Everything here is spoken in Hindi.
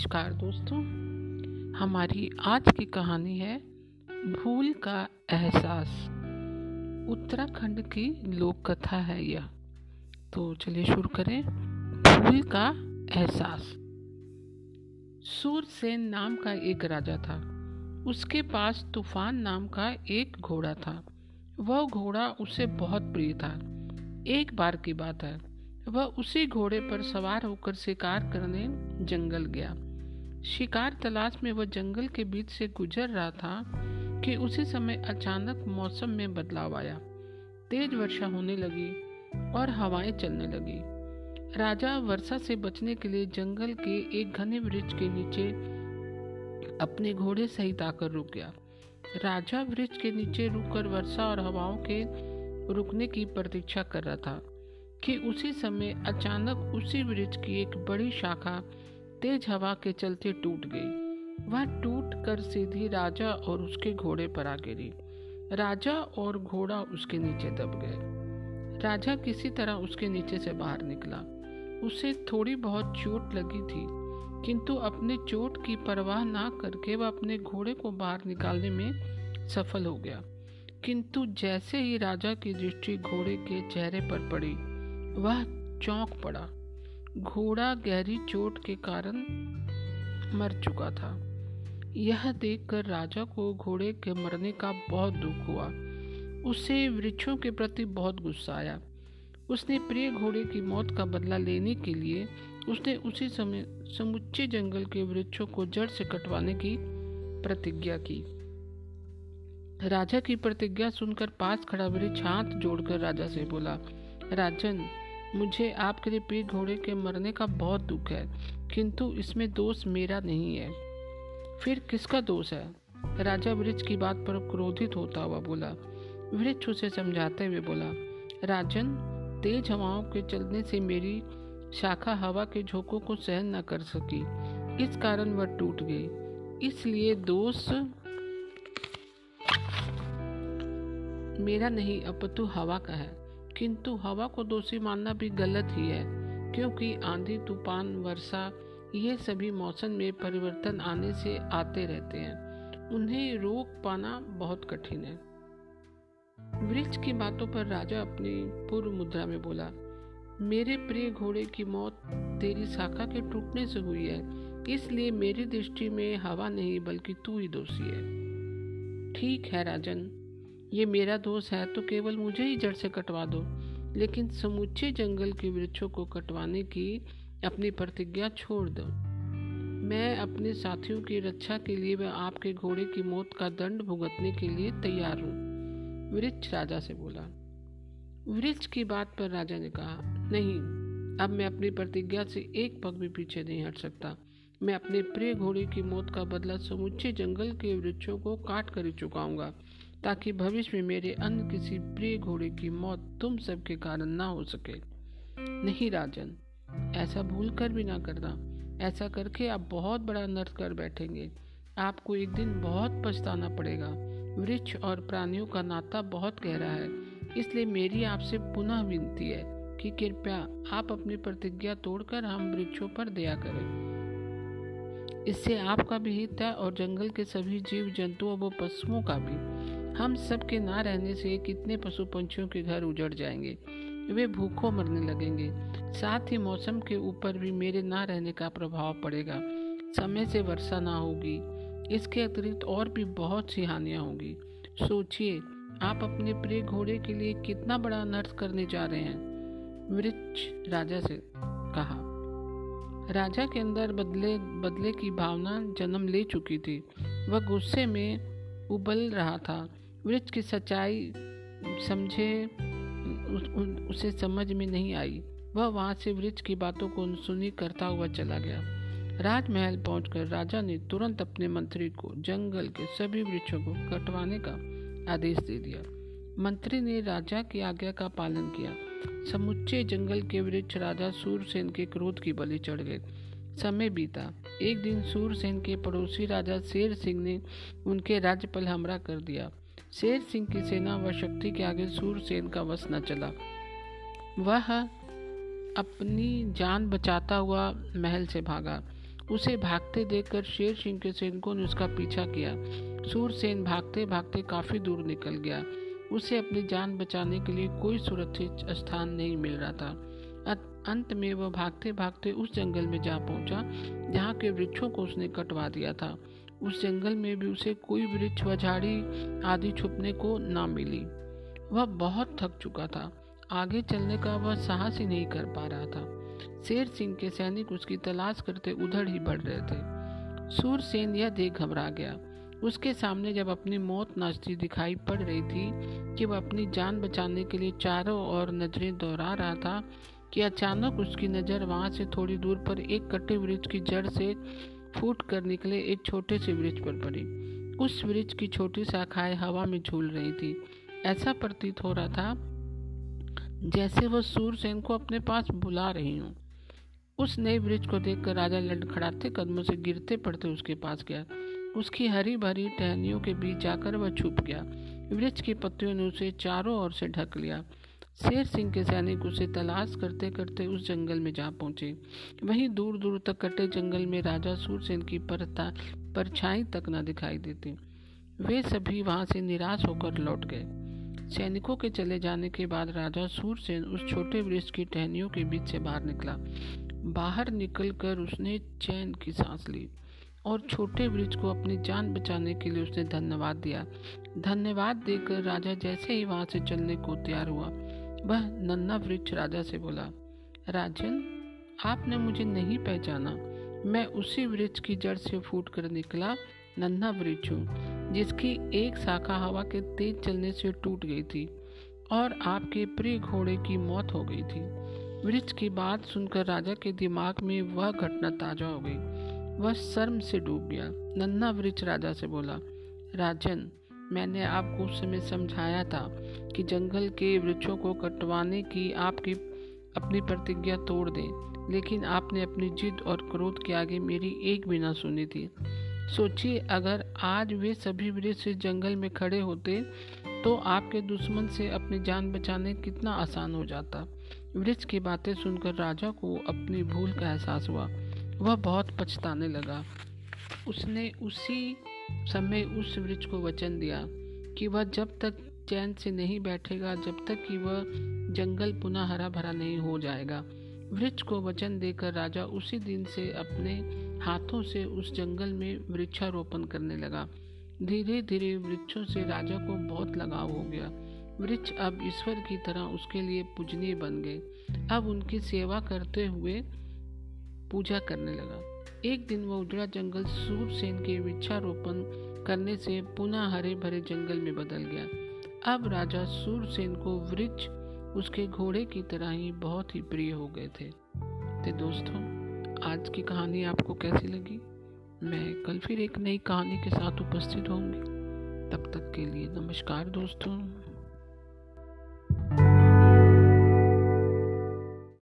नमस्कार दोस्तों, हमारी आज की कहानी है भूल का एहसास। उत्तराखंड की लोक कथा है यह। तो चलिए शुरू करें। भूल का एहसास। सूरसेन नाम का एक राजा था। उसके पास तूफ़ान नाम का एक घोड़ा था। वह घोड़ा उसे बहुत प्रिय था। एक बार की बात है। वह उसी घोड़े पर सवार होकर शिकार करने जंगल गया। शिकार तलाश में वह जंगल के बीच से गुजर रहा था कि उसी समय अचानक मौसम में बदलाव आया। तेज वर्षा होने लगी और हवाएँ चलने लगी। राजा वर्षा से बचने के लिए जंगल के एक घने वृक्ष के नीचे अपने घोड़े सहित आकर रुक गया। राजा वृक्ष के नीचे रुककर वर्षा और हवाओं के रुकने की प्रतीक्षा कर रहा था कि उसी समय अचानक उसी वृक्ष की एक बड़ी शाखा तेज हवा के चलते टूट गई। वह टूट कर सीधी राजा और उसके घोड़े पर आ गिरी। राजा और घोड़ा उसके नीचे दब गए। राजा किसी तरह उसके नीचे से बाहर निकला। उसे थोड़ी बहुत चोट लगी थी, किंतु अपने चोट की परवाह ना करके वह अपने घोड़े को बाहर निकालने में सफल हो गया। किंतु जैसे ही राजा की दृष्टि घोड़े के चेहरे पर पड़ी, वह चौंक पड़ा। घोड़ा गहरी चोट के कारण मर चुका था। यह देखकर राजा को घोड़े के मरने का बहुत दुख हुआ। उसे वृक्षों के प्रति बहुत गुस्सा आया। उसने प्रिय घोड़े की मौत का बदला लेने के लिए उसने उसी समय समुच्चे जंगल के वृक्षों को जड़ से कटवाने की प्रतिज्ञा की। राजा की प्रतिज्ञा सुनकर पास खड़ा वृक्ष हाथ जोड़कर राजा से बोला, राजन मुझे आपके लिए प्रिय घोड़े के मरने का बहुत दुख है, किंतु इसमें दोष मेरा नहीं है। फिर किसका दोष है? राजा वृक्ष की बात पर क्रोधित होता हुआ बोला। वृक्ष उसे समझाते हुए बोला, राजन, तेज हवाओं के चलने से मेरी शाखा हवा के झोंकों को सहन न कर सकी। इस कारण वह टूट गई। इसलिए दोष मेरा नहीं, अपतु हवा का है। किंतु हवा को दोषी मानना भी गलत ही है, क्योंकि आंधी, तूफ़ान, वर्षा, ये सभी मौसम में परिवर्तन आने से आते रहते हैं। उन्हें रोक पाना बहुत कठिन है। वृक्ष की बातों पर राजा अपनी पूर्व मुद्रा में बोला, मेरे प्रिय घोड़े की मौत तेरी शाखा के टूटने से हुई है, इसलिए मेरी दृष्टि में हवा नहीं, बल्कि तू ही दोषी है। ठीक है राजन ये मेरा दोष है तो केवल मुझे ही जड़ से कटवा दो। लेकिन समूचे जंगल के वृक्षों को कटवाने की अपनी प्रतिज्ञा छोड़ दो। मैं अपने साथियों की रक्षा के लिए व आपके घोड़े की मौत का दंड भुगतने के लिए तैयार हूँ, वृक्ष राजा से बोला। वृक्ष की बात पर राजा ने कहा, नहीं, अब मैं अपनी प्रतिज्ञा से एक पग भी पीछे नहीं हट सकता। मैं अपने प्रिय घोड़े की मौत का बदला समुचे जंगल के वृक्षों को काट कर ही चुकाऊँगा। ताकि भविष्य में मेरे अन्य किसी प्रिय घोड़े की मौत तुम सबके कारण ना हो सके। नहीं, राजन, ऐसा भूल कर भी ना करना। ऐसा करके आप बहुत बड़ा नर्क कर बैठेंगे। आपको एक दिन बहुत पछताना पड़ेगा। वृक्ष और प्राणियों का नाता बहुत गहरा है। इसलिए मेरी आपसे पुनः विनती है कि कृपया आप अपनी प्रतिज्ञा तोड़कर हम वृक्षों पर दया करें। इससे आपका भी हित है और जंगल के सभी जीव जंतुओं व पशुओं का भी। हम सब के ना रहने से कितने पशु पंछियों के घर उजड़ जाएँगे। वे भूखों मरने लगेंगे। साथ ही मौसम के ऊपर भी मेरे ना रहने का प्रभाव पड़ेगा। समय से वर्षा ना होगी। इसके अतिरिक्त और भी बहुत सी हानियाँ होंगी। सोचिए, आप अपने प्रिय घोड़े के लिए कितना बड़ा अनर्थ करने जा रहे हैं? वृक्ष राजा से कहा। राजा के अंदर बदले बदले की भावना जन्म ले चुकी थी। वह गुस्से में उबल रहा था। वृक्ष की सच्चाई समझे, उसे समझ में नहीं आई। वह वहाँ से वृक्ष की बातों को सुनी करता हुआ चला गया। राजमहल पहुंचकर राजा ने तुरंत अपने मंत्री को जंगल के सभी वृक्षों को कटवाने का आदेश दे दिया। मंत्री ने राजा की आज्ञा का पालन किया। समुच्चे जंगल के वृक्ष राजा सूरसेन के क्रोध की बलि चढ़ गए। समय बीता। एक दिन सूरसेन के पड़ोसी राजा शेर सिंह ने उनके राज्य पर हमला कर दिया। शेर सिंह की सेना व शक्ति के आगे सूरसेन का वश न चला। वह अपनी जान बचाता हुआ महल से भागा। उसे भागते देखकर शेर सिंह के सैनिकों ने उसका पीछा किया। सूरसेन भागते भागते काफ़ी दूर निकल गया। उसे अपनी जान बचाने के लिए कोई सुरक्षित स्थान नहीं मिल रहा था। अंत में वह भागते भागते उस जंगल में जा पहुँचा, जहाँ के वृक्षों को उसने कटवा दिया था। उस जंगल में भी उसे कोई वृक्ष व झाड़ी आदि छुपने को ना मिली। वह बहुत थक चुका था। आगे चलने का वह साहस ही नहीं कर पा रहा था। शेर सिंह के सैनिक उसकी तलाश करते उधर ही बढ़ रहे थे। सूरसेन यह देख घबरा गया। उसके सामने जब अपनी मौत नाचती दिखाई पड़ रही थी कि वह अपनी जान बचाने के लिए चारों ओर नज़रें दोहरा रहा था कि अचानक उसकी नज़र वहाँ से थोड़ी दूर पर एक कटे वृक्ष की जड़ से फूट कर निकले एक छोटे से वृक्ष पर पड़ी। उस वृक्ष की छोटी शाखाएँ हवा में झूल रही थी। ऐसा प्रतीत हो रहा था जैसे वह सूरसेन को अपने पास बुला रही हूँ। उस नए वृक्ष को देखकर राजा लड़खड़ाते कदमों से गिरते पड़ते उसके पास गया। उसकी हरी भरी टहनियों के बीच जाकर वह छुप गया। वृक्ष की पत्तियों ने उसे चारों ओर से ढक लिया। शेर सिंह के सैनिक उसे तलाश करते करते उस जंगल में जा पहुँचे। वहीं दूर दूर तक कटे जंगल में राजा सूरसेन की परता, परछाई तक न दिखाई देती। वे सभी वहाँ से निराश होकर लौट गए। सैनिकों के चले जाने के बाद राजा सूरसेन उस छोटे वृक्ष की टहनियों के बीच से बाहर निकला। बाहर निकलकर उसने चैन की सांस ली और छोटे वृक्ष को अपनी जान बचाने के लिए उसने धन्यवाद दिया। धन्यवाद देकर राजा जैसे ही वहाँ से चलने को तैयार हुआ वह नन्ना वृक्ष राजा से बोला, राजन, आपने मुझे नहीं पहचाना। मैं उसी वृक्ष की जड़ से फूट कर निकला नन्ना वृक्ष हूँ, जिसकी एक शाखा हवा के तेज चलने से टूट गई थी और आपके प्रिय घोड़े की मौत हो गई थी। वृक्ष की बात सुनकर राजा के दिमाग में वह घटना ताज़ा हो गई। वह शर्म से डूब गया। नन्ना वृक्ष राजा से बोला, राजन मैंने आपको उस समय समझाया था कि जंगल के वृक्षों को कटवाने की आपकी अपनी प्रतिज्ञा तोड़ दें, लेकिन आपने अपनी जिद और क्रोध के आगे मेरी एक भी ना सुनी थी। सोचिए, अगर आज वे सभी वृक्ष जंगल में खड़े होते तो आपके दुश्मन से अपनी जान बचाने कितना आसान हो जाता। वृक्ष की बातें सुनकर राजा को अपनी भूल का एहसास हुआ। वह बहुत पछताने लगा। उसने उसी समय उस वृक्ष को वचन दिया कि वह जब तक चैन से नहीं बैठेगा, जब तक कि वह जंगल पुनः हरा भरा नहीं हो जाएगा। वृक्ष को वचन देकर राजा उसी दिन से अपने हाथों से उस जंगल में वृक्षारोपण करने लगा। धीरे धीरे वृक्षों से राजा को बहुत लगाव हो गया। वृक्ष अब ईश्वर की तरह उसके लिए पूजनीय बन गए। अब उनकी सेवा करते हुए पूजा करने लगा। एक दिन वह उजड़ा जंगल सूरसेन के वृक्षारोपण करने से पुनः हरे भरे जंगल में बदल गया। अब राजा सूरसेन को वृक्ष उसके घोड़े की तरह ही बहुत ही प्रिय हो गए थे। तो दोस्तों, आज की कहानी आपको कैसी लगी? मैं कल फिर एक नई कहानी के साथ उपस्थित होंगी। तब तक के लिए नमस्कार दोस्तों।